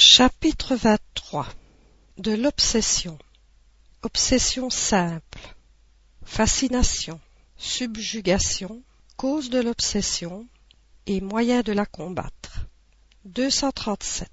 Chapitre 23 De l'obsession. Obsession simple. Fascination. Subjugation. Cause de l'obsession. Et moyens de la combattre. 237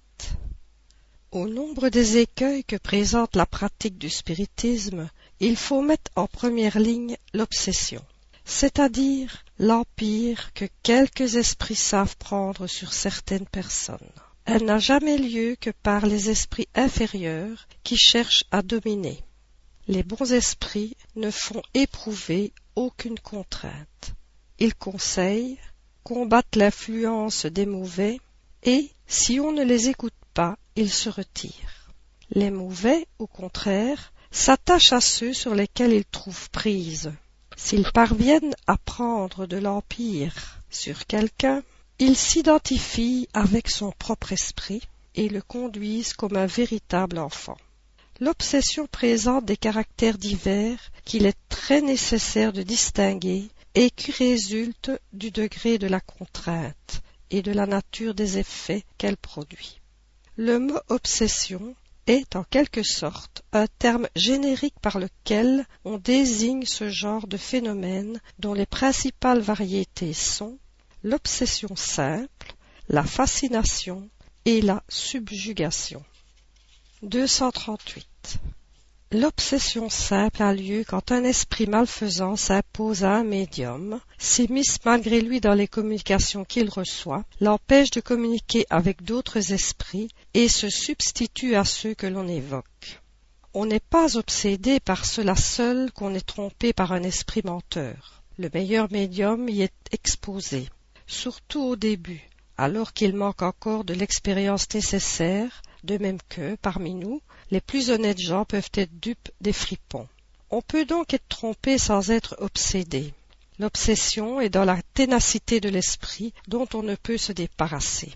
Au nombre des écueils que présente la pratique du spiritisme, il faut mettre en première ligne l'obsession, c'est-à-dire l'empire que quelques esprits savent prendre sur certaines personnes. Elle n'a jamais lieu que par les esprits inférieurs qui cherchent à dominer. Les bons esprits ne font éprouver aucune contrainte. Ils conseillent, combattent l'influence des mauvais, et, si on ne les écoute pas, ils se retirent. Les mauvais, au contraire, s'attachent à ceux sur lesquels ils trouvent prise. S'ils parviennent à prendre de l'empire sur quelqu'un, ils s'identifient avec son propre esprit et le conduisent comme un véritable enfant. L'obsession présente des caractères divers qu'il est très nécessaire de distinguer et qui résultent du degré de la contrainte et de la nature des effets qu'elle produit. Le mot obsession est en quelque sorte un terme générique par lequel on désigne ce genre de phénomène dont les principales variétés sont l'obsession simple, la fascination et la subjugation. 238. L'obsession simple a lieu quand un esprit malfaisant s'impose à un médium, s'immisce malgré lui dans les communications qu'il reçoit, l'empêche de communiquer avec d'autres esprits et se substitue à ceux que l'on évoque. On n'est pas obsédé par cela seul qu'on est trompé par un esprit menteur. Le meilleur médium y est exposé surtout au début, alors qu'il manque encore de l'expérience nécessaire, de même que, parmi nous, les plus honnêtes gens peuvent être dupes des fripons. On peut donc être trompé sans être obsédé. L'obsession est dans la ténacité de l'esprit dont on ne peut se débarrasser.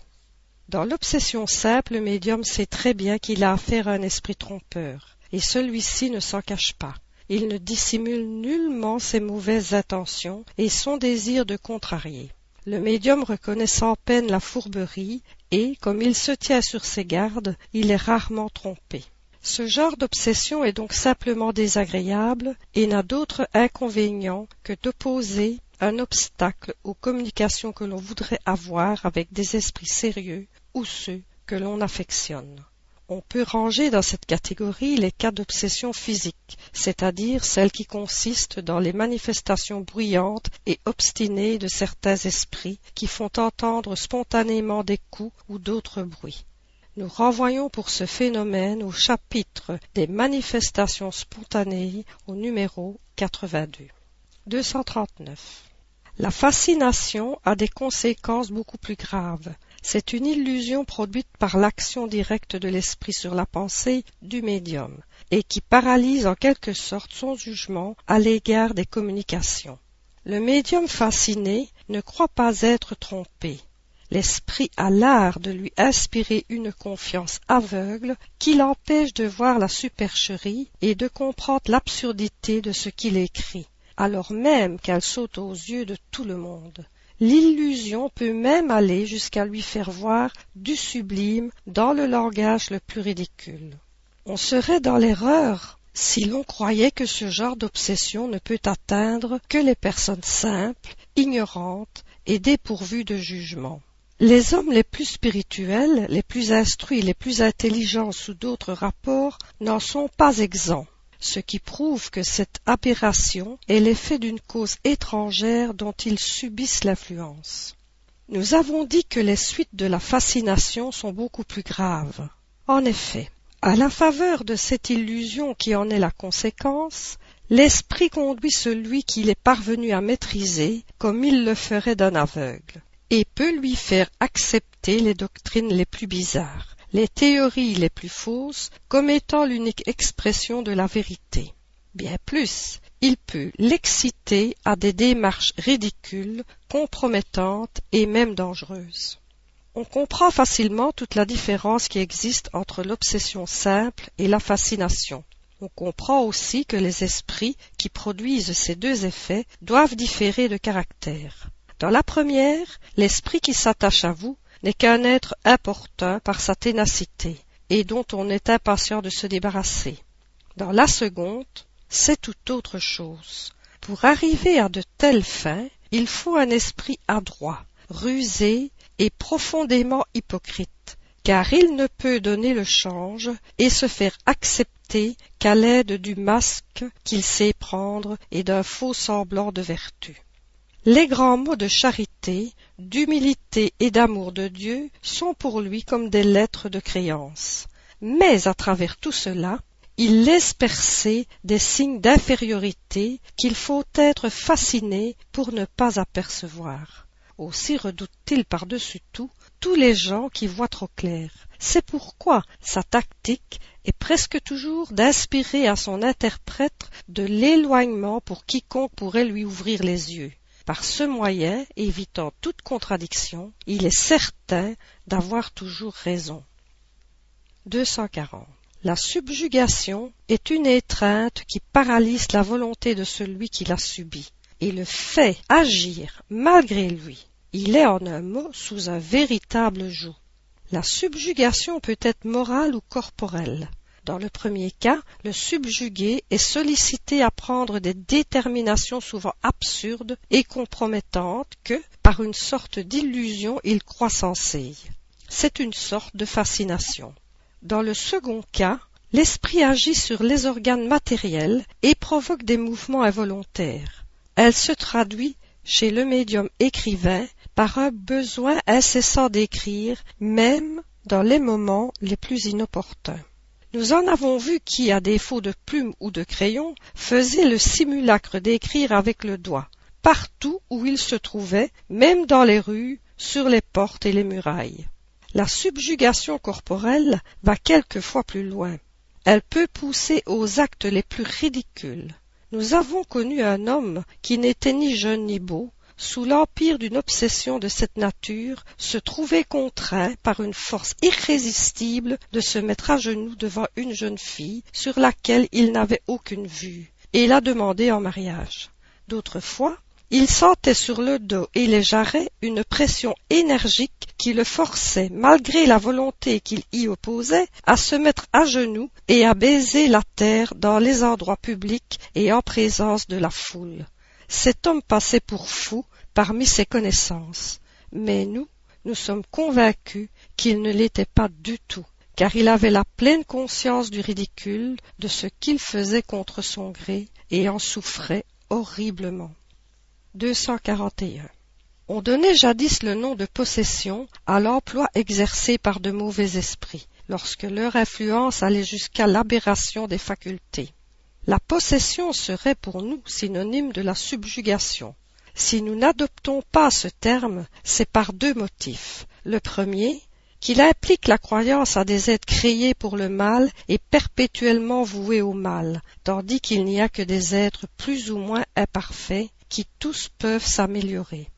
Dans l'obsession simple, le médium sait très bien qu'il a affaire à un esprit trompeur, et celui-ci ne s'en cache pas. Il ne dissimule nullement ses mauvaises intentions et son désir de contrarier. Le médium reconnaît sans peine la fourberie et, comme il se tient sur ses gardes, il est rarement trompé. Ce genre d'obsession est donc simplement désagréable et n'a d'autre inconvénient que d'opposer un obstacle aux communications que l'on voudrait avoir avec des esprits sérieux ou ceux que l'on affectionne. On peut ranger dans cette catégorie les cas d'obsession physique, c'est-à-dire celles qui consistent dans les manifestations bruyantes et obstinées de certains esprits qui font entendre spontanément des coups ou d'autres bruits. Nous renvoyons pour ce phénomène au chapitre des manifestations spontanées au numéro 82. 239. La fascination a des conséquences beaucoup plus graves. C'est une illusion produite par l'action directe de l'esprit sur la pensée du médium, et qui paralyse en quelque sorte son jugement à l'égard des communications. Le médium fasciné ne croit pas être trompé. L'esprit a l'art de lui inspirer une confiance aveugle qui l'empêche de voir la supercherie et de comprendre l'absurdité de ce qu'il écrit, alors même qu'elle saute aux yeux de tout le monde. L'illusion peut même aller jusqu'à lui faire voir du sublime dans le langage le plus ridicule. On serait dans l'erreur si l'on croyait que ce genre d'obsession ne peut atteindre que les personnes simples, ignorantes et dépourvues de jugement. Les hommes les plus spirituels, les plus instruits, les plus intelligents sous d'autres rapports n'en sont pas exempts ce qui prouve que cette aberration est l'effet d'une cause étrangère dont ils subissent l'influence. Nous avons dit que les suites de la fascination sont beaucoup plus graves. En effet, à la faveur de cette illusion qui en est la conséquence, l'esprit conduit celui qu'il est parvenu à maîtriser comme il le ferait d'un aveugle, et peut lui faire accepter les doctrines les plus bizarres les théories les plus fausses comme étant l'unique expression de la vérité. Bien plus, il peut l'exciter à des démarches ridicules, compromettantes et même dangereuses. On comprend facilement toute la différence qui existe entre l'obsession simple et la fascination. On comprend aussi que les esprits qui produisent ces deux effets doivent différer de caractère. Dans la première, l'esprit qui s'attache à vous n'est qu'un être importun par sa ténacité, et dont on est impatient de se débarrasser. Dans la seconde, c'est tout autre chose. Pour arriver à de telles fins, il faut un esprit adroit, rusé et profondément hypocrite, car il ne peut donner le change et se faire accepter qu'à l'aide du masque qu'il sait prendre et d'un faux semblant de vertu. Les grands mots de charité, d'humilité et d'amour de Dieu sont pour lui comme des lettres de créance. Mais à travers tout cela, il laisse percer des signes d'infériorité qu'il faut être fasciné pour ne pas apercevoir. Aussi redoute-t-il par-dessus tout tous les gens qui voient trop clair. C'est pourquoi sa tactique est presque toujours d'inspirer à son interprète de l'éloignement pour quiconque pourrait lui ouvrir les yeux. Par ce moyen, évitant toute contradiction, il est certain d'avoir toujours raison. 240. La subjugation est une étreinte qui paralyse la volonté de celui qui l'a subie et le fait agir malgré lui. Il est en un mot sous un véritable joug. La subjugation peut être morale ou corporelle. Dans le premier cas, le subjugué est sollicité à prendre des déterminations souvent absurdes et compromettantes que, par une sorte d'illusion, il croit sensées. C'est une sorte de fascination. Dans le second cas, l'esprit agit sur les organes matériels et provoque des mouvements involontaires. Elle se traduit chez le médium écrivain par un besoin incessant d'écrire, même dans les moments les plus inopportuns. Nous en avons vu qui, à défaut de plume ou de crayon, faisait le simulacre d'écrire avec le doigt, partout où il se trouvait, même dans les rues, sur les portes et les murailles. La subjugation corporelle va quelquefois plus loin. Elle peut pousser aux actes les plus ridicules. Nous avons connu un homme qui n'était ni jeune ni beau, sous l'empire d'une obsession de cette nature, se trouvait contraint par une force irrésistible de se mettre à genoux devant une jeune fille sur laquelle il n'avait aucune vue, et la demander en mariage. D'autres fois, il sentait sur le dos et les jarrets une pression énergique qui le forçait, malgré la volonté qu'il y opposait, à se mettre à genoux et à baiser la terre dans les endroits publics et en présence de la foule. Cet homme passait pour fou parmi ses connaissances, mais nous, nous sommes convaincus qu'il ne l'était pas du tout, car il avait la pleine conscience du ridicule de ce qu'il faisait contre son gré et en souffrait horriblement. 241. On donnait jadis le nom de possession à l'emploi exercé par de mauvais esprits, lorsque leur influence allait jusqu'à l'aberration des facultés. La possession serait pour nous synonyme de la subjugation. Si nous n'adoptons pas ce terme, c'est par deux motifs. Le premier, qu'il implique la croyance à des êtres créés pour le mal et perpétuellement voués au mal, tandis qu'il n'y a que des êtres plus ou moins imparfaits qui tous peuvent s'améliorer.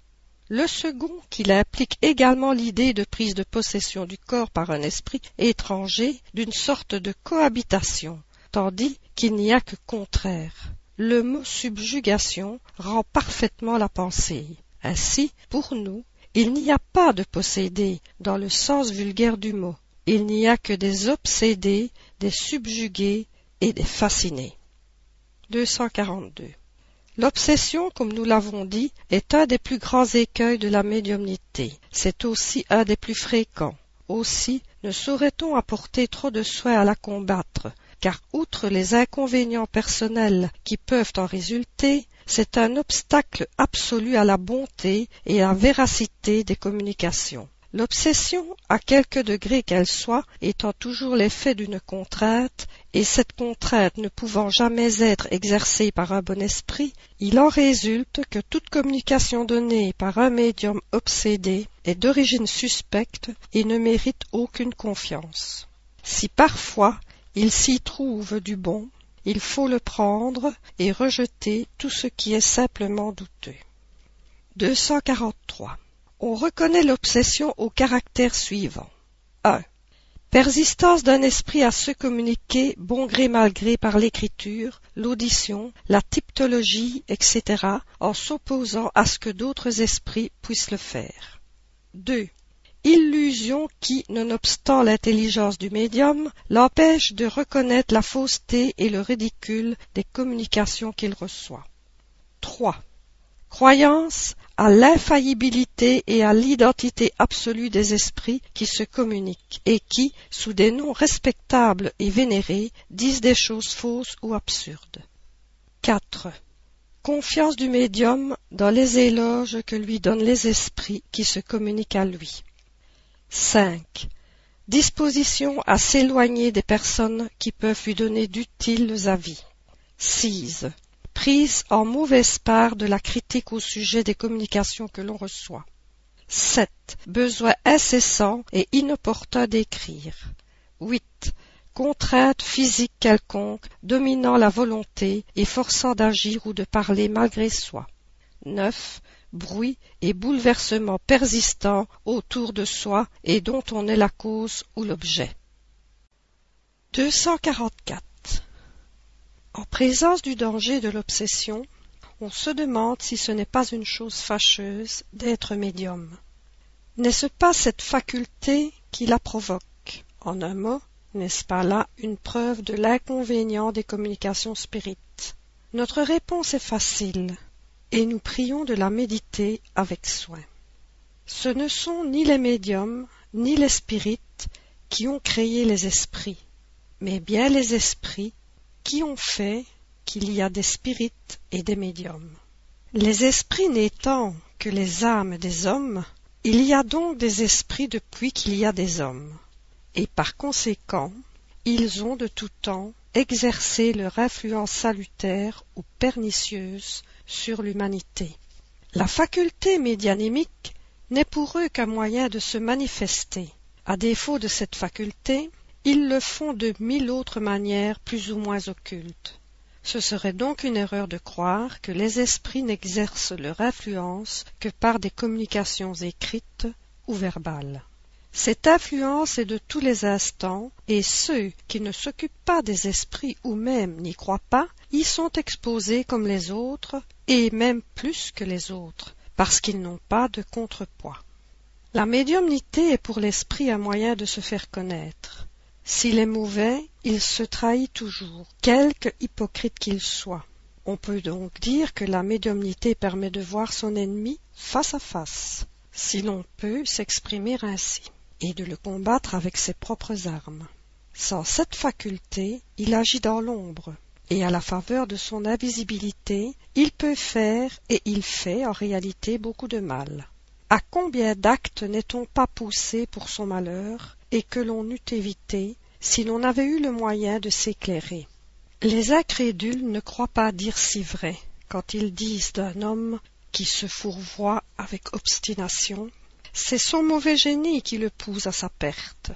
Le second, qu'il implique également l'idée de prise de possession du corps par un esprit étranger d'une sorte de cohabitation, tandis qu'il n'y a que contraire. Le mot subjugation rend parfaitement la pensée. Ainsi, pour nous, il n'y a pas de possédés dans le sens vulgaire du mot. Il n'y a que des obsédés, des subjugués et des fascinés. 242. L'obsession, comme nous l'avons dit, est un des plus grands écueils de la médiumnité. C'est aussi un des plus fréquents. Aussi, ne saurait-on apporter trop de soin à la combattre, car outre les inconvénients personnels qui peuvent en résulter, c'est un obstacle absolu à la bonté et à la véracité des communications. L'obsession, à quelque degré qu'elle soit, étant toujours l'effet d'une contrainte, et cette contrainte ne pouvant jamais être exercée par un bon esprit, il en résulte que toute communication donnée par un médium obsédé est d'origine suspecte et ne mérite aucune confiance. Si parfois il s'y trouve du bon, il faut le prendre et rejeter tout ce qui est simplement douteux. 243. On reconnaît l'obsession au caractère suivant. 1. Persistance d'un esprit à se communiquer bon gré mal gré par l'écriture, l'audition, la typtologie, etc., en s'opposant à ce que d'autres esprits puissent le faire. 2 illusion qui, nonobstant l'intelligence du médium, l'empêche de reconnaître la fausseté et le ridicule des communications qu'il reçoit. 3. Croyance à l'infaillibilité et à l'identité absolue des esprits qui se communiquent et qui, sous des noms respectables et vénérés, disent des choses fausses ou absurdes. 4. Confiance du médium dans les éloges que lui donnent les esprits qui se communiquent à lui. 5. Disposition à s'éloigner des personnes qui peuvent lui donner d'utiles avis. 6. Prise en mauvaise part de la critique au sujet des communications que l'on reçoit. 7. Besoin incessant et inopportun d'écrire. 8 contrainte physique quelconque dominant la volonté et forçant d'agir ou de parler malgré soi. 9. Bruit et bouleversement persistant autour de soi et dont on est la cause ou l'objet. 244. En présence du danger de l'obsession, on se demande si ce n'est pas une chose fâcheuse d'être médium. N'est-ce pas cette faculté qui la provoque? En un mot, n'est-ce pas là une preuve de l'inconvénient des communications spirites? Notre réponse est facile, et nous prions de la méditer avec soin. Ce ne sont ni les médiums, ni les spirites qui ont créé les esprits, mais bien les esprits qui ont fait qu'il y a des spirites et des médiums. Les esprits n'étant que les âmes des hommes, il y a donc des esprits depuis qu'il y a des hommes et par conséquent ils ont de tout temps exercé leur influence salutaire ou pernicieuse sur l'humanité. La faculté médianimique n'est pour eux qu'un moyen de se manifester. À défaut de cette faculté, ils le font de mille autres manières plus ou moins occultes. Ce serait donc une erreur de croire que les esprits n'exercent leur influence que par des communications écrites ou verbales. Cette influence est de tous les instants, et ceux qui ne s'occupent pas des esprits ou même n'y croient pas, y sont exposés comme les autres, et même plus que les autres, parce qu'ils n'ont pas de contrepoids. La médiumnité est pour l'esprit un moyen de se faire connaître. S'il est mauvais, il se trahit toujours, quelque hypocrite qu'il soit. On peut donc dire que la médiumnité permet de voir son ennemi face à face, si l'on peut s'exprimer ainsi et de le combattre avec ses propres armes. Sans cette faculté, il agit dans l'ombre, et à la faveur de son invisibilité, il peut faire et il fait en réalité beaucoup de mal. À combien d'actes n'est-on pas poussé pour son malheur, et que l'on eût évité si l'on avait eu le moyen de s'éclairer? Les incrédules ne croient pas dire si vrai quand ils disent d'un homme qui se fourvoie avec obstination c'est son mauvais génie qui le pousse à sa perte.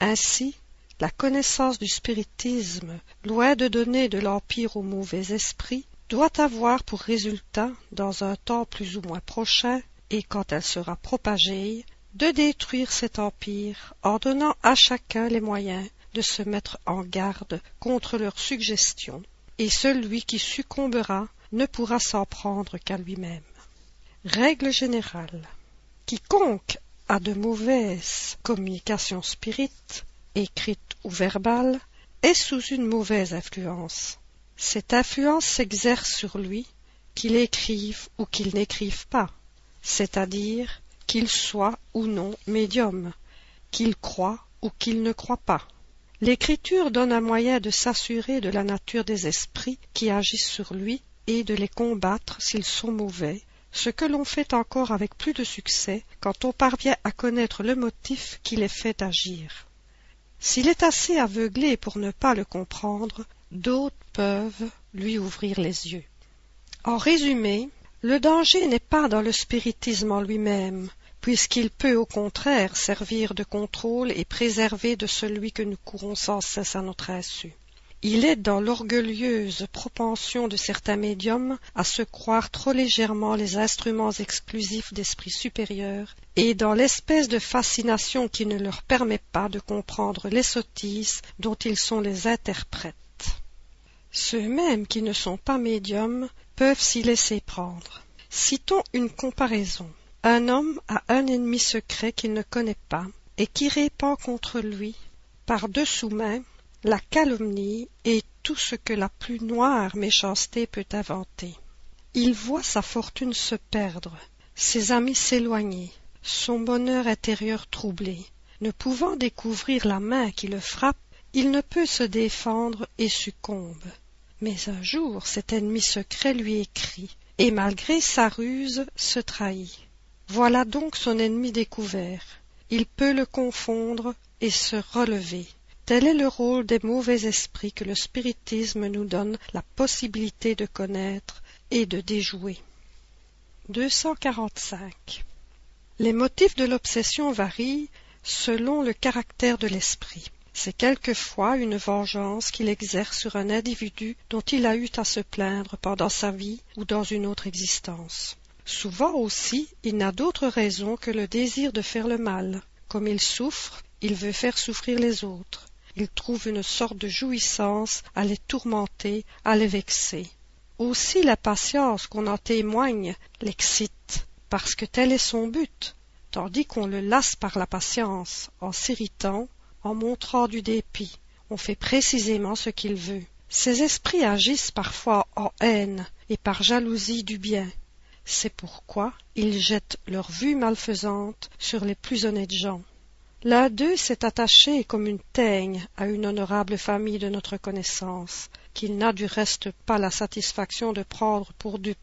Ainsi, la connaissance du spiritisme, loin de donner de l'empire au mauvais esprit, doit avoir pour résultat, dans un temps plus ou moins prochain, et quand elle sera propagée, de détruire cet empire en donnant à chacun les moyens de se mettre en garde contre leurs suggestions, et celui qui succombera ne pourra s'en prendre qu'à lui-même. Règle générale. Quiconque a de mauvaises communications spirites, écrites ou verbales, est sous une mauvaise influence. Cette influence s'exerce sur lui, qu'il écrive ou qu'il n'écrive pas, c'est-à-dire qu'il soit ou non médium, qu'il croit ou qu'il ne croit pas. L'écriture donne un moyen de s'assurer de la nature des esprits qui agissent sur lui et de les combattre s'ils sont mauvais, ce que l'on fait encore avec plus de succès quand on parvient à connaître le motif qui les fait agir. S'il est assez aveuglé pour ne pas le comprendre, d'autres peuvent lui ouvrir les yeux. En résumé, le danger n'est pas dans le spiritisme en lui-même, puisqu'il peut au contraire servir de contrôle et préserver de celui que nous courons sans cesse à notre insu. Il est dans l'orgueilleuse propension de certains médiums à se croire trop légèrement les instruments exclusifs d'esprits supérieurs et dans l'espèce de fascination qui ne leur permet pas de comprendre les sottises dont ils sont les interprètes. Ceux-mêmes qui ne sont pas médiums peuvent s'y laisser prendre. Citons une comparaison. Un homme a un ennemi secret qu'il ne connaît pas, et qui répand contre lui, par dessous main, la calomnie et tout ce que la plus noire méchanceté peut inventer. Il voit sa fortune se perdre, ses amis s'éloigner, son bonheur intérieur troublé. Ne pouvant découvrir la main qui le frappe, il ne peut se défendre et succombe. Mais un jour cet ennemi secret lui écrit, et malgré sa ruse se trahit. Voilà donc son ennemi découvert. Il peut le confondre et se relever. Tel est le rôle des mauvais esprits que le spiritisme nous donne la possibilité de connaître et de déjouer. 245. Les motifs de l'obsession varient selon le caractère de l'esprit. C'est quelquefois une vengeance qu'il exerce sur un individu dont il a eu à se plaindre pendant sa vie ou dans une autre existence. Souvent aussi, il n'a d'autre raison que le désir de faire le mal. Comme il souffre, il veut faire souffrir les autres. Il trouve une sorte de jouissance à les tourmenter, à les vexer. Aussi la patience qu'on en témoigne l'excite, parce que tel est son but, tandis qu'on le lasse par la patience, en s'irritant, en montrant du dépit. On fait précisément ce qu'il veut. Ces esprits agissent parfois en haine et par jalousie du bien. C'est pourquoi ils jettent leur vue malfaisante sur les plus honnêtes gens. L'un d'eux s'est attaché comme une teigne à une honorable famille de notre connaissance, qu'il n'a du reste pas la satisfaction de prendre pour dupe.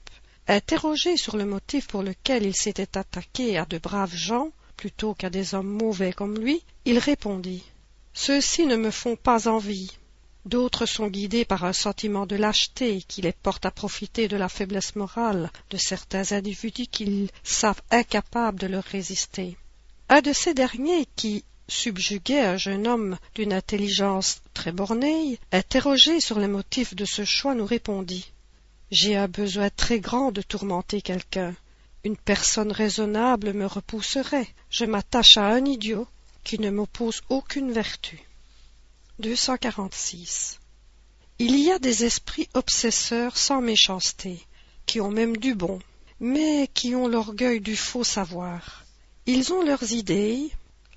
Interrogé sur le motif pour lequel il s'était attaqué à de braves gens, plutôt qu'à des hommes mauvais comme lui, il répondit Ceux-ci ne me font pas envie. D'autres sont guidés par un sentiment de lâcheté qui les porte à profiter de la faiblesse morale de certains individus qu'ils savent incapables de leur résister. Un de ces derniers qui subjuguait un jeune homme d'une intelligence très bornée, interrogé sur les motifs de ce choix, nous répondit J'ai un besoin très grand de tourmenter quelqu'un. Une personne raisonnable me repousserait. Je m'attache à un idiot qui ne m'oppose aucune vertu. 246. Il y a des esprits obsesseurs sans méchanceté, qui ont même du bon, mais qui ont l'orgueil du faux savoir. Ils ont leurs idées,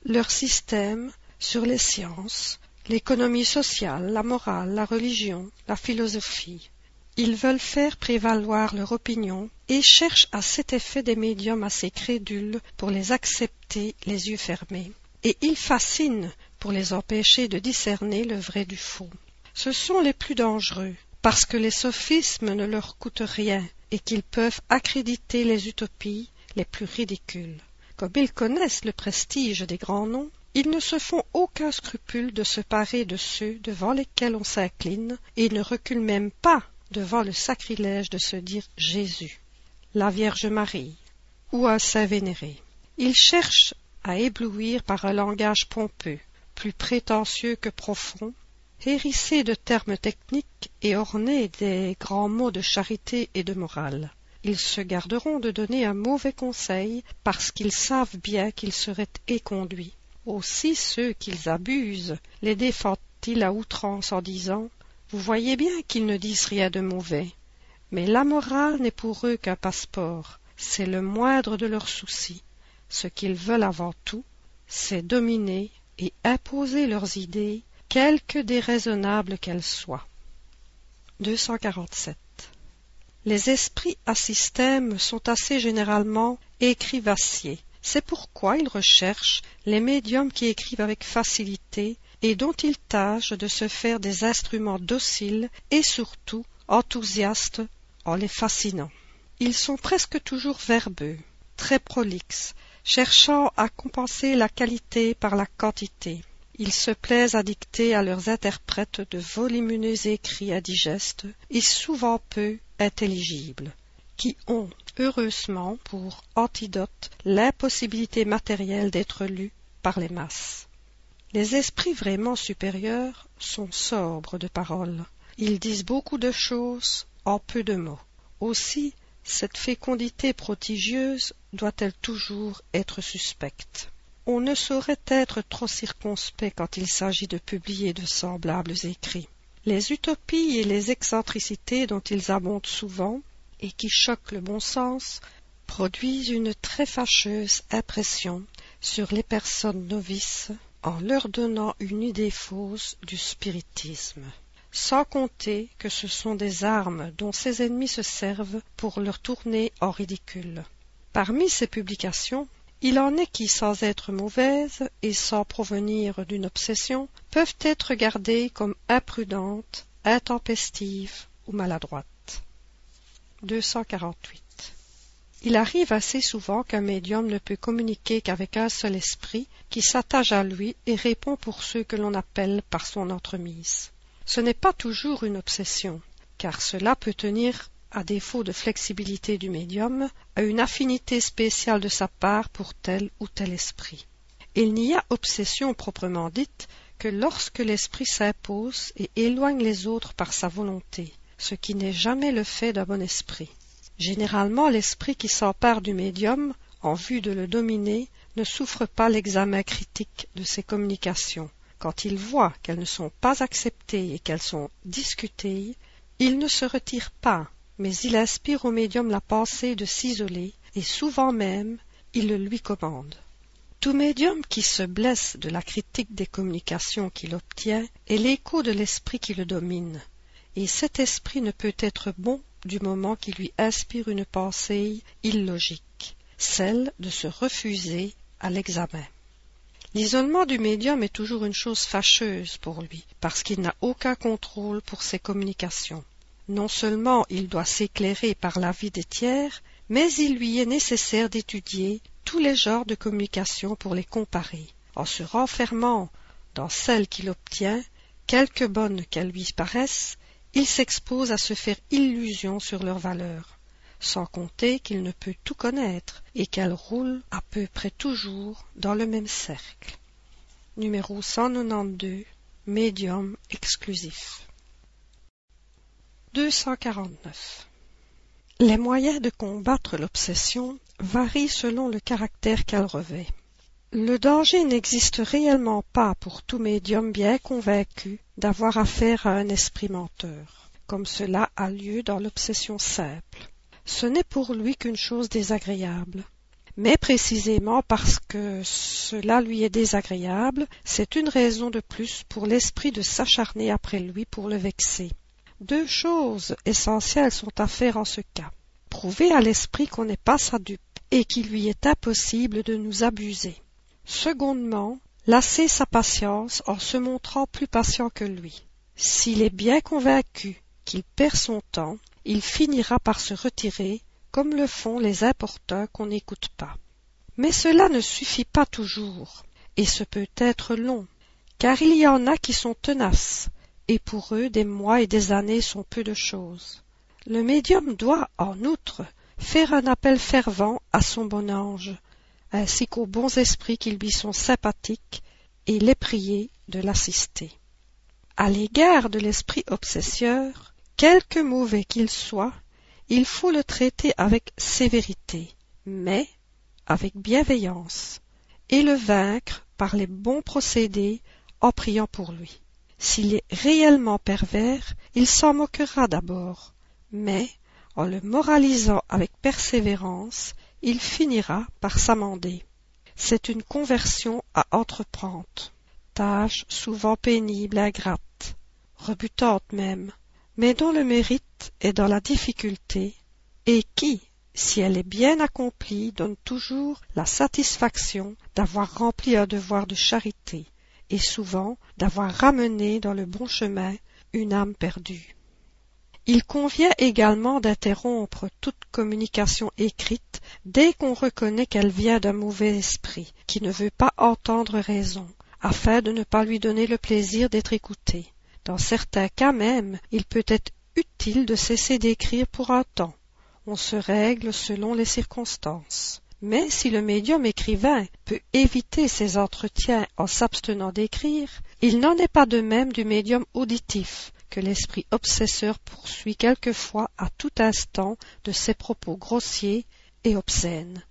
leur système sur les sciences, l'économie sociale, la morale, la religion, la philosophie. Ils veulent faire prévaloir leur opinion et cherchent à cet effet des médiums assez crédules pour les accepter les yeux fermés. Et ils fascinent pour les empêcher de discerner le vrai du faux. Ce sont les plus dangereux, parce que les sophismes ne leur coûtent rien et qu'ils peuvent accréditer les utopies les plus ridicules. Comme ils connaissent le prestige des grands noms, ils ne se font aucun scrupule de se parer de ceux devant lesquels on s'incline, et ne reculent même pas devant le sacrilège de se dire Jésus, la Vierge Marie, ou un saint vénéré. Ils cherchent à éblouir par un langage pompeux, plus prétentieux que profond, hérissé de termes techniques et orné des grands mots de charité et de morale ils se garderont de donner un mauvais conseil parce qu'ils savent bien qu'ils seraient éconduits. Aussi ceux qu'ils abusent les défendent-ils à outrance en disant Vous voyez bien qu'ils ne disent rien de mauvais. Mais la morale n'est pour eux qu'un passeport, c'est le moindre de leurs soucis. Ce qu'ils veulent avant tout, c'est dominer et imposer leurs idées, quelque déraisonnables qu'elles soient. 247. Les esprits à système sont assez généralement écrivassiers. C'est pourquoi ils recherchent les médiums qui écrivent avec facilité et dont ils tâchent de se faire des instruments dociles et surtout enthousiastes en les fascinant. Ils sont presque toujours verbeux, très prolixes, cherchant à compenser la qualité par la quantité. Ils se plaisent à dicter à leurs interprètes de volumineux écrits indigestes et souvent peu intelligibles, qui ont, heureusement, pour antidote l'impossibilité matérielle d'être lus par les masses. Les esprits vraiment supérieurs sont sobres de parole. Ils disent beaucoup de choses en peu de mots. Aussi, cette fécondité prodigieuse doit-elle toujours être suspecte. On ne saurait être trop circonspect quand il s'agit de publier de semblables écrits. Les utopies et les excentricités dont ils abondent souvent, et qui choquent le bon sens, produisent une très fâcheuse impression sur les personnes novices en leur donnant une idée fausse du spiritisme sans compter que ce sont des armes dont ses ennemis se servent pour leur tourner en ridicule parmi ces publications il en est qui sans être mauvaises et sans provenir d'une obsession peuvent être regardées comme imprudentes intempestives ou maladroites. il arrive assez souvent qu'un médium ne peut communiquer qu'avec un seul esprit qui s'attache à lui et répond pour ceux que l'on appelle par son entremise. Ce n'est pas toujours une obsession car cela peut tenir à défaut de flexibilité du médium à une affinité spéciale de sa part pour tel ou tel esprit. Il n'y a obsession proprement dite que lorsque l'esprit s'impose et éloigne les autres par sa volonté ce qui n'est jamais le fait d'un bon esprit. Généralement l'esprit qui s'empare du médium en vue de le dominer ne souffre pas l'examen critique de ses communications. Quand il voit qu'elles ne sont pas acceptées et qu'elles sont discutées il ne se retire pas mais il inspire au médium la pensée de s'isoler et souvent même il le lui commande tout médium qui se blesse de la critique des communications qu'il obtient est l'écho de l'esprit qui le domine et cet esprit ne peut être bon du moment qu'il lui inspire une pensée illogique, celle de se refuser à l'examen. L'isolement du médium est toujours une chose fâcheuse pour lui, parce qu'il n'a aucun contrôle pour ses communications. Non seulement il doit s'éclairer par l'avis des tiers, mais il lui est nécessaire d'étudier tous les genres de communications pour les comparer. En se renfermant dans celles qu'il obtient, quelque bonnes qu'elles lui paraissent, il s'expose à se faire illusion sur leur valeur, sans compter qu'il ne peut tout connaître et qu'elles roulent à peu près toujours dans le même cercle. Numéro 192 Médium exclusif 249 Les moyens de combattre l'obsession varient selon le caractère qu'elle revêt. Le danger n'existe réellement pas pour tout médium bien convaincu d'avoir affaire à un esprit menteur, comme cela a lieu dans l'obsession simple. Ce n'est pour lui qu'une chose désagréable. Mais précisément parce que cela lui est désagréable, c'est une raison de plus pour l'esprit de s'acharner après lui pour le vexer. Deux choses essentielles sont à faire en ce cas. Prouver à l'esprit qu'on n'est pas sa dupe et qu'il lui est impossible de nous abuser. Secondement, lasser sa patience en se montrant plus patient que lui. S'il est bien convaincu qu'il perd son temps, il finira par se retirer, comme le font les importuns qu'on n'écoute pas. Mais cela ne suffit pas toujours, et ce peut être long, car il y en a qui sont tenaces, et pour eux des mois et des années sont peu de choses. Le médium doit, en outre, faire un appel fervent à son bon ange, ainsi qu'aux bons esprits qui lui sont sympathiques, et les prier de l'assister. À l'égard de l'esprit obsesseur, quelque mauvais qu'il soit, il faut le traiter avec sévérité, mais avec bienveillance, et le vaincre par les bons procédés en priant pour lui. S'il est réellement pervers, il s'en moquera d'abord, mais en le moralisant avec persévérance, il finira par s'amender. C'est une conversion à entreprendre, tâche souvent pénible et ingrate, rebutante même, mais dont le mérite est dans la difficulté, et qui, si elle est bien accomplie, donne toujours la satisfaction d'avoir rempli un devoir de charité, et souvent d'avoir ramené dans le bon chemin une âme perdue. Il convient également d'interrompre toute communication écrite dès qu'on reconnaît qu'elle vient d'un mauvais esprit, qui ne veut pas entendre raison, afin de ne pas lui donner le plaisir d'être écouté. Dans certains cas même, il peut être utile de cesser d'écrire pour un temps. On se règle selon les circonstances. Mais si le médium écrivain peut éviter ces entretiens en s'abstenant d'écrire, il n'en est pas de même du médium auditif, que l'esprit obsesseur poursuit quelquefois à tout instant de ses propos grossiers et obscènes,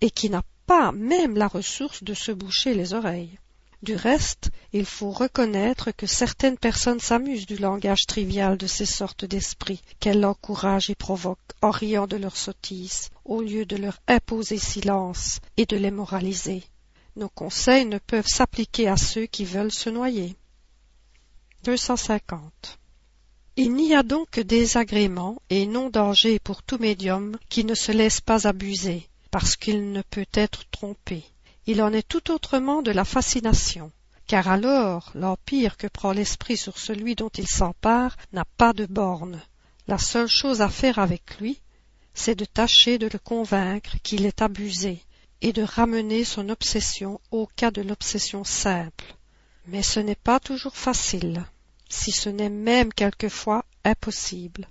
et qui n'a pas même la ressource de se boucher les oreilles. Du reste, il faut reconnaître que certaines personnes s'amusent du langage trivial de ces sortes d'esprits qu'elles encouragent et provoquent en riant de leurs sottises, au lieu de leur imposer silence et de les moraliser. Nos conseils ne peuvent s'appliquer à ceux qui veulent se noyer. 250. Il n'y a donc que désagrément et non danger pour tout médium qui ne se laisse pas abuser, parce qu'il ne peut être trompé. Il en est tout autrement de la fascination, car alors l'empire que prend l'esprit sur celui dont il s'empare n'a pas de borne. La seule chose à faire avec lui, c'est de tâcher de le convaincre qu'il est abusé, et de ramener son obsession au cas de l'obsession simple. Mais ce n'est pas toujours facile, si ce n'est même quelquefois impossible.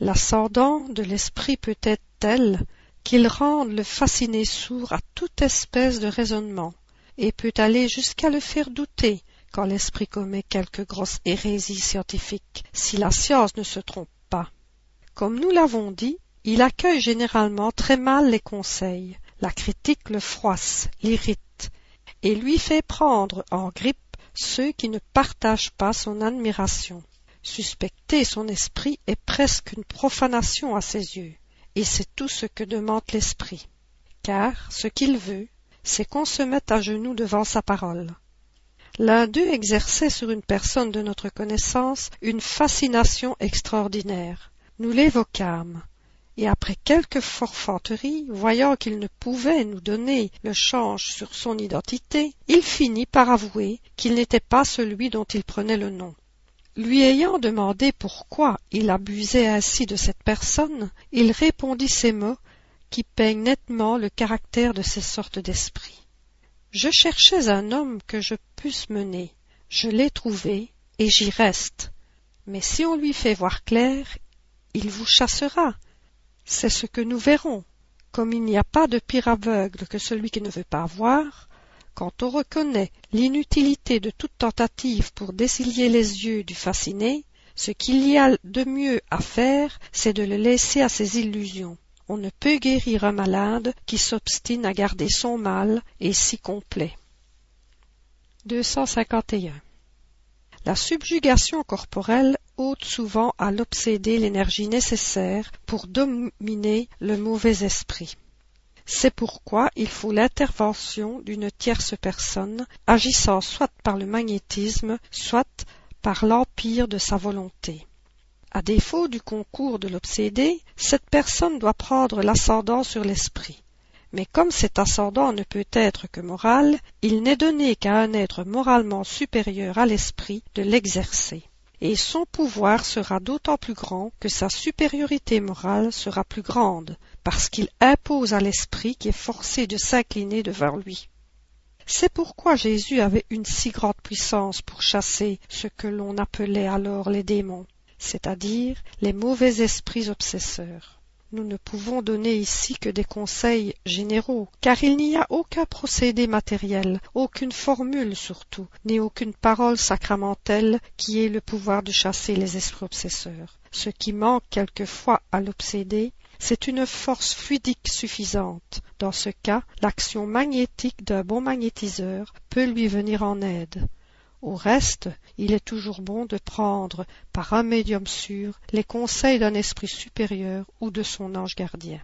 L'ascendant de l'esprit peut être tel qu'il rende le fasciné sourd à toute espèce de raisonnement, et peut aller jusqu'à le faire douter quand l'esprit commet quelque grosse hérésie scientifique, si la science ne se trompe pas. Comme nous l'avons dit, il accueille généralement très mal les conseils, la critique le froisse, l'irrite, et lui fait prendre en grippe ceux qui ne partagent pas son admiration. Suspecter son esprit est presque une profanation à ses yeux et c'est tout ce que demande l'esprit. Car ce qu'il veut, c'est qu'on se mette à genoux devant sa parole. L'un d'eux exerçait sur une personne de notre connaissance une fascination extraordinaire. Nous l'évoquâmes, et après quelques forfanteries, voyant qu'il ne pouvait nous donner le change sur son identité, il finit par avouer qu'il n'était pas celui dont il prenait le nom. Lui ayant demandé pourquoi il abusait ainsi de cette personne, il répondit ces mots qui peignent nettement le caractère de ces sortes d'esprits. Je cherchais un homme que je pusse mener, je l'ai trouvé, et j'y reste. Mais si on lui fait voir clair, il vous chassera. C'est ce que nous verrons. Comme il n'y a pas de pire aveugle que celui qui ne veut pas voir, quand on reconnaît l'inutilité de toute tentative pour dessiller les yeux du fasciné, ce qu'il y a de mieux à faire, c'est de le laisser à ses illusions. On ne peut guérir un malade qui s'obstine à garder son mal et si complet. 251. La subjugation corporelle ôte souvent à l'obsédé l'énergie nécessaire pour dominer le mauvais esprit. C'est pourquoi il faut l'intervention d'une tierce personne, agissant soit par le magnétisme, soit par l'empire de sa volonté. À défaut du concours de l'obsédé, cette personne doit prendre l'ascendant sur l'esprit. Mais comme cet ascendant ne peut être que moral, il n'est donné qu'à un être moralement supérieur à l'esprit de l'exercer. Et son pouvoir sera d'autant plus grand que sa supériorité morale sera plus grande, parce qu'il impose à l'esprit qui est forcé de s'incliner devant lui. C'est pourquoi Jésus avait une si grande puissance pour chasser ce que l'on appelait alors les démons, c'est-à-dire les mauvais esprits obsesseurs. Nous ne pouvons donner ici que des conseils généraux, car il n'y a aucun procédé matériel, aucune formule surtout, ni aucune parole sacramentelle qui ait le pouvoir de chasser les esprits obsesseurs. Ce qui manque quelquefois à l'obsédé, c'est une force fluidique suffisante. Dans ce cas, l'action magnétique d'un bon magnétiseur peut lui venir en aide. Au reste, il est toujours bon de prendre, par un médium sûr, les conseils d'un esprit supérieur ou de son ange gardien.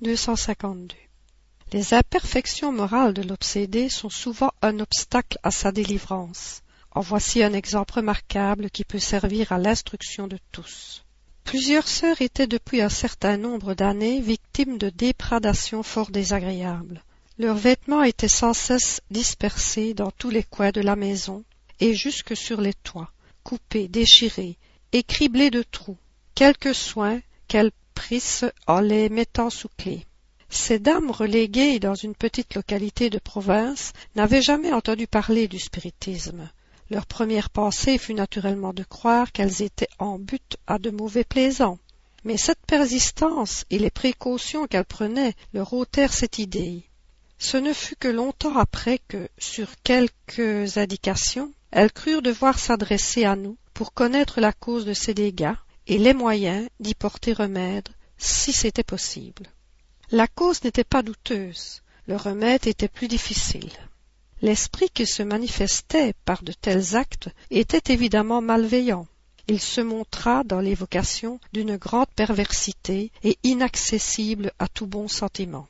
252. Les imperfections morales de l'obsédé sont souvent un obstacle à sa délivrance. En voici un exemple remarquable qui peut servir à l'instruction de tous. Plusieurs sœurs étaient depuis un certain nombre d'années victimes de déprédations fort désagréables. Leurs vêtements étaient sans cesse dispersés dans tous les coins de la maison et jusque sur les toits, coupés, déchirés, et criblés de trous, quelques soins qu'elles prissent en les mettant sous clé. Ces dames reléguées dans une petite localité de province n'avaient jamais entendu parler du spiritisme. Leur première pensée fut naturellement de croire qu'elles étaient en but à de mauvais plaisants. Mais cette persistance et les précautions qu'elles prenaient leur ôtèrent cette idée. Ce ne fut que longtemps après que, sur quelques indications, elles crurent devoir s'adresser à nous pour connaître la cause de ces dégâts et les moyens d'y porter remède, si c'était possible. La cause n'était pas douteuse, le remède était plus difficile. L'esprit qui se manifestait par de tels actes était évidemment malveillant. Il se montra dans l'évocation d'une grande perversité et inaccessible à tout bon sentiment.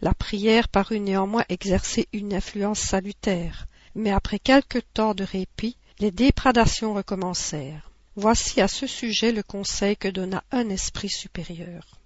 La prière parut néanmoins exercer une influence salutaire, mais après quelque temps de répit, les déprédations recommencèrent. Voici à ce sujet le conseil que donna un esprit supérieur.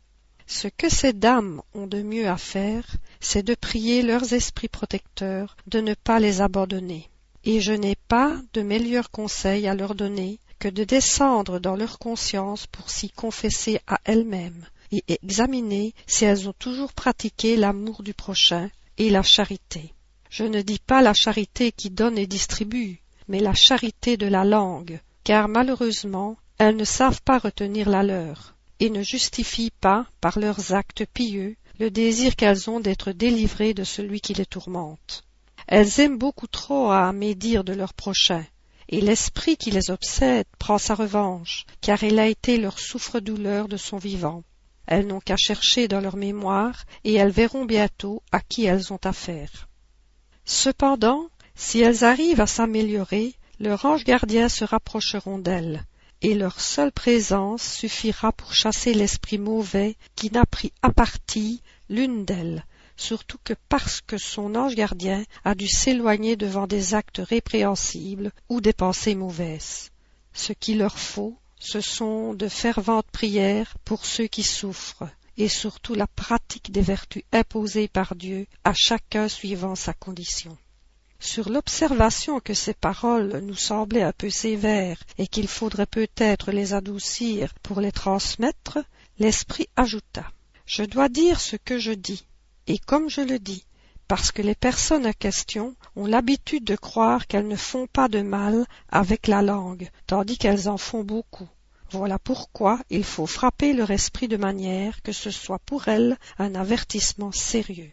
Ce que ces dames ont de mieux à faire, c'est de prier leurs esprits protecteurs de ne pas les abandonner. Et je n'ai pas de meilleur conseil à leur donner que de descendre dans leur conscience pour s'y confesser à elles-mêmes, et examiner si elles ont toujours pratiqué l'amour du prochain et la charité. Je ne dis pas la charité qui donne et distribue, mais la charité de la langue, car malheureusement elles ne savent pas retenir la leur, et ne justifient pas, par leurs actes pieux, le désir qu'elles ont d'être délivrées de celui qui les tourmente. Elles aiment beaucoup trop à médire de leur prochain, et l'esprit qui les obsède prend sa revanche, car il a été leur souffre-douleur de son vivant. Elles n'ont qu'à chercher dans leur mémoire, et elles verront bientôt à qui elles ont affaire. Cependant, si elles arrivent à s'améliorer, leurs anges gardiens se rapprocheront d'elles, et leur seule présence suffira pour chasser l'esprit mauvais qui n'a pris à partie l'une d'elles, surtout que parce que son ange gardien a dû s'éloigner devant des actes répréhensibles ou des pensées mauvaises. Ce qu'il leur faut, ce sont de ferventes prières pour ceux qui souffrent, et surtout la pratique des vertus imposées par Dieu à chacun suivant sa condition. Sur l'observation que ces paroles nous semblaient un peu sévères et qu'il faudrait peut-être les adoucir pour les transmettre, l'esprit ajouta Je dois dire ce que je dis, et comme je le dis, parce que les personnes en question ont l'habitude de croire qu'elles ne font pas de mal avec la langue, tandis qu'elles en font beaucoup. Voilà pourquoi il faut frapper leur esprit de manière que ce soit pour elles un avertissement sérieux.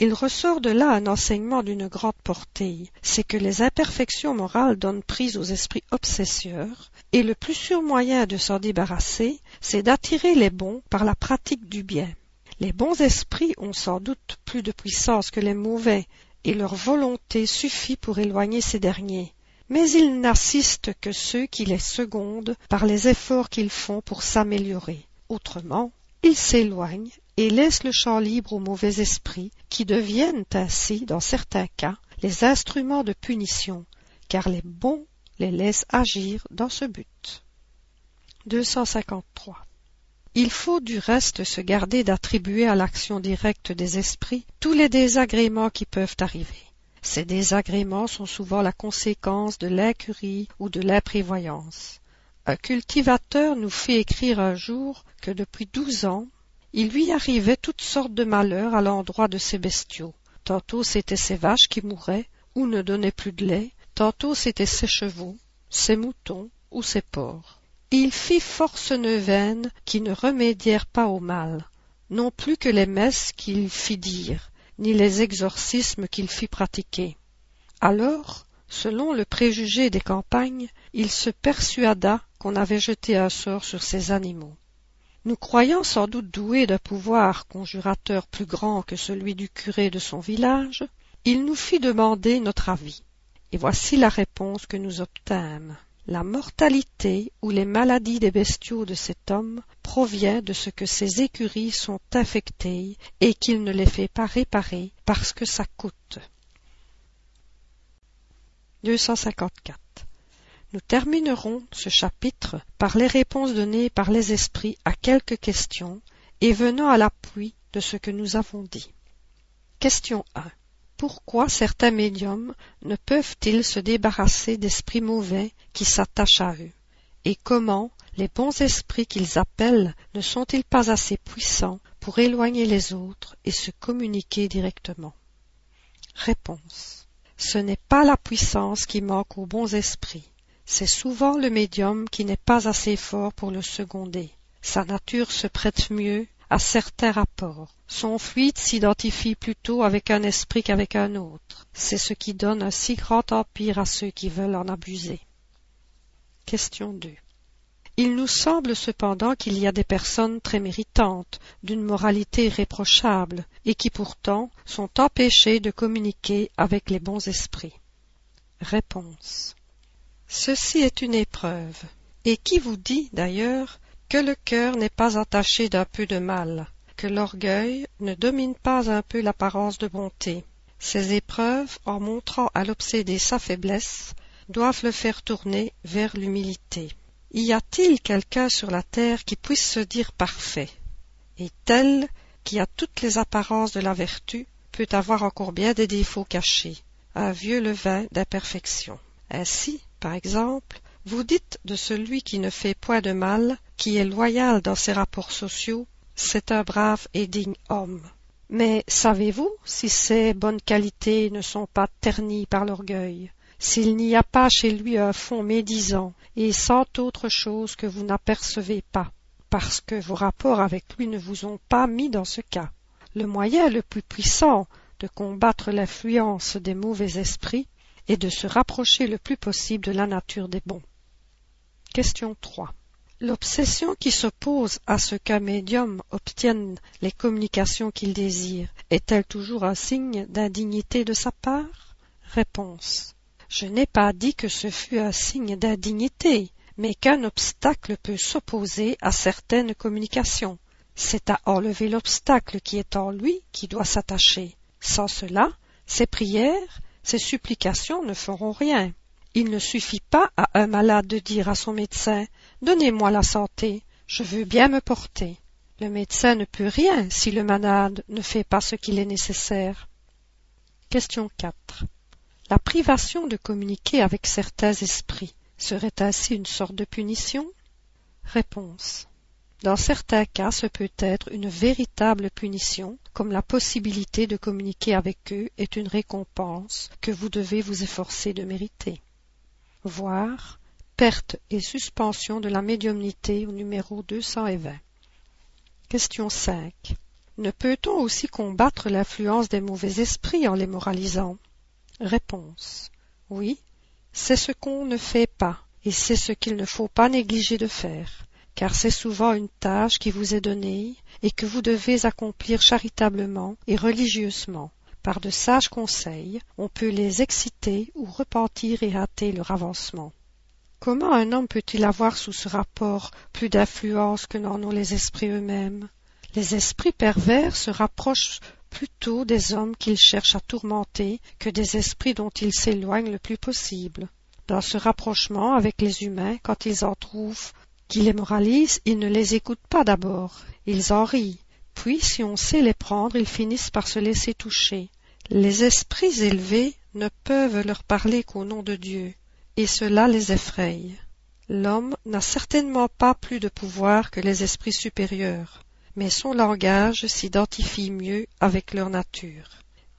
Il ressort de là un enseignement d'une grande portée, c'est que les imperfections morales donnent prise aux esprits obsesseurs, et le plus sûr moyen de s'en débarrasser, c'est d'attirer les bons par la pratique du bien. Les bons esprits ont sans doute plus de puissance que les mauvais, et leur volonté suffit pour éloigner ces derniers. Mais ils n'assistent que ceux qui les secondent par les efforts qu'ils font pour s'améliorer. Autrement, ils s'éloignent et laissent le champ libre aux mauvais esprits, qui deviennent ainsi, dans certains cas, les instruments de punition, car les bons les laissent agir dans ce but. 253. Il faut du reste se garder d'attribuer à l'action directe des esprits tous les désagréments qui peuvent arriver. Ces désagréments sont souvent la conséquence de l'incurie ou de l'imprévoyance. Un cultivateur nous fait écrire un jour que depuis douze ans, il lui arrivait toutes sortes de malheurs à l'endroit de ses bestiaux. Tantôt c'étaient ses vaches qui mouraient ou ne donnaient plus de lait, tantôt c'étaient ses chevaux, ses moutons ou ses porcs il fit force neuvaines qui ne remédièrent pas au mal, non plus que les messes qu'il fit dire, ni les exorcismes qu'il fit pratiquer. Alors, selon le préjugé des campagnes, il se persuada qu'on avait jeté un sort sur ces animaux. Nous croyant sans doute doués d'un pouvoir conjurateur plus grand que celui du curé de son village, il nous fit demander notre avis. Et voici la réponse que nous obtînmes. La mortalité ou les maladies des bestiaux de cet homme provient de ce que ses écuries sont infectées et qu'il ne les fait pas réparer parce que ça coûte. 254. Nous terminerons ce chapitre par les réponses données par les esprits à quelques questions et venant à l'appui de ce que nous avons dit. Question 1 pourquoi certains médiums ne peuvent-ils se débarrasser d'esprits mauvais qui s'attachent à eux? Et comment les bons esprits qu'ils appellent ne sont-ils pas assez puissants pour éloigner les autres et se communiquer directement? Réponse. Ce n'est pas la puissance qui manque aux bons esprits, c'est souvent le médium qui n'est pas assez fort pour le seconder. Sa nature se prête mieux à certains rapports. Son fluide s'identifie plutôt avec un esprit qu'avec un autre. C'est ce qui donne un si grand empire à ceux qui veulent en abuser. Question 2. Il nous semble cependant qu'il y a des personnes très méritantes, d'une moralité irréprochable, et qui pourtant sont empêchés de communiquer avec les bons esprits. Réponse. Ceci est une épreuve. Et qui vous dit, d'ailleurs, que le cœur n'est pas attaché d'un peu de mal, que l'orgueil ne domine pas un peu l'apparence de bonté. Ces épreuves, en montrant à l'obsédé sa faiblesse, doivent le faire tourner vers l'humilité. Y a-t-il quelqu'un sur la terre qui puisse se dire parfait? Et tel qui a toutes les apparences de la vertu peut avoir encore bien des défauts cachés, un vieux levain d'imperfection. Ainsi, par exemple, vous dites de celui qui ne fait point de mal, qui est loyal dans ses rapports sociaux, c'est un brave et digne homme. Mais savez-vous si ces bonnes qualités ne sont pas ternies par l'orgueil, s'il n'y a pas chez lui un fond médisant et cent autres choses que vous n'apercevez pas, parce que vos rapports avec lui ne vous ont pas mis dans ce cas? Le moyen le plus puissant de combattre l'influence des mauvais esprits est de se rapprocher le plus possible de la nature des bons. Question 3. L'obsession qui s'oppose à ce qu'un médium obtienne les communications qu'il désire est-elle toujours un signe d'indignité de sa part? Réponse. Je n'ai pas dit que ce fût un signe d'indignité, mais qu'un obstacle peut s'opposer à certaines communications. C'est à enlever l'obstacle qui est en lui qui doit s'attacher. Sans cela, ses prières, ses supplications ne feront rien. Il ne suffit pas à un malade de dire à son médecin Donnez-moi la santé, je veux bien me porter. Le médecin ne peut rien si le malade ne fait pas ce qu'il est nécessaire. Question 4. La privation de communiquer avec certains esprits serait ainsi une sorte de punition? Réponse. Dans certains cas, ce peut être une véritable punition, comme la possibilité de communiquer avec eux est une récompense que vous devez vous efforcer de mériter voir perte et suspension de la médiumnité au numéro 220. Question 5. Ne peut-on aussi combattre l'influence des mauvais esprits en les moralisant? Réponse. Oui, c'est ce qu'on ne fait pas, et c'est ce qu'il ne faut pas négliger de faire, car c'est souvent une tâche qui vous est donnée et que vous devez accomplir charitablement et religieusement, par de sages conseils, on peut les exciter ou repentir et hâter leur avancement. Comment un homme peut-il avoir sous ce rapport plus d'influence que n'en ont les esprits eux-mêmes? Les esprits pervers se rapprochent plutôt des hommes qu'ils cherchent à tourmenter que des esprits dont ils s'éloignent le plus possible. Dans ce rapprochement avec les humains, quand ils en trouvent qui les moralisent, ils ne les écoutent pas d'abord, ils en rient, puis si on sait les prendre, ils finissent par se laisser toucher. Les esprits élevés ne peuvent leur parler qu'au nom de Dieu, et cela les effraie. L'homme n'a certainement pas plus de pouvoir que les esprits supérieurs, mais son langage s'identifie mieux avec leur nature.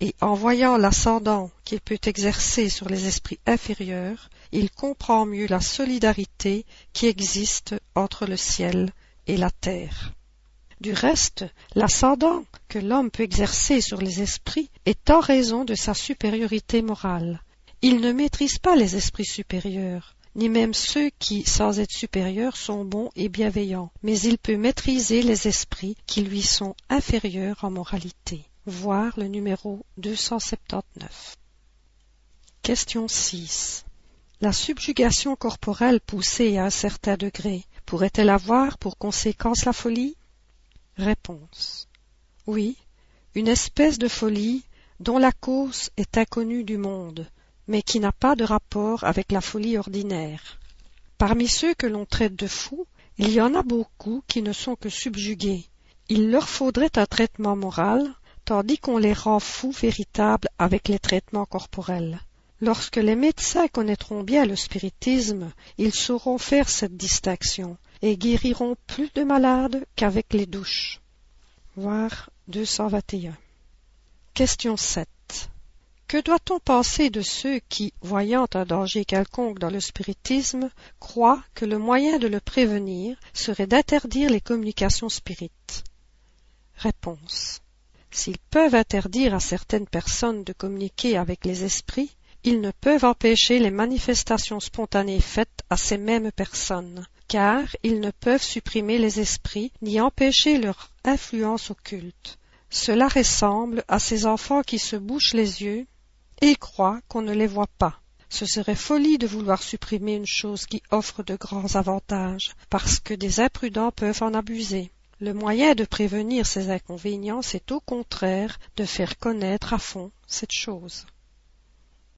Et en voyant l'ascendant qu'il peut exercer sur les esprits inférieurs, il comprend mieux la solidarité qui existe entre le ciel et la terre. Du reste, l'ascendant que l'homme peut exercer sur les esprits est en raison de sa supériorité morale. Il ne maîtrise pas les esprits supérieurs, ni même ceux qui, sans être supérieurs, sont bons et bienveillants, mais il peut maîtriser les esprits qui lui sont inférieurs en moralité. Voir le numéro 279. Question 6. La subjugation corporelle poussée à un certain degré pourrait-elle avoir pour conséquence la folie? Réponse. Oui, une espèce de folie dont la cause est inconnue du monde, mais qui n'a pas de rapport avec la folie ordinaire. Parmi ceux que l'on traite de fous, il y en a beaucoup qui ne sont que subjugués. Il leur faudrait un traitement moral, tandis qu'on les rend fous véritables avec les traitements corporels. Lorsque les médecins connaîtront bien le spiritisme, ils sauront faire cette distinction, et guériront plus de malades qu'avec les douches. Voir 221. Question 7. Que doit-on penser de ceux qui, voyant un danger quelconque dans le spiritisme, croient que le moyen de le prévenir serait d'interdire les communications spirites? Réponse. S'ils peuvent interdire à certaines personnes de communiquer avec les esprits, ils ne peuvent empêcher les manifestations spontanées faites à ces mêmes personnes, car ils ne peuvent supprimer les esprits ni empêcher leur influence occulte. Cela ressemble à ces enfants qui se bouchent les yeux et croient qu'on ne les voit pas. Ce serait folie de vouloir supprimer une chose qui offre de grands avantages, parce que des imprudents peuvent en abuser. Le moyen de prévenir ces inconvénients, c'est au contraire de faire connaître à fond cette chose.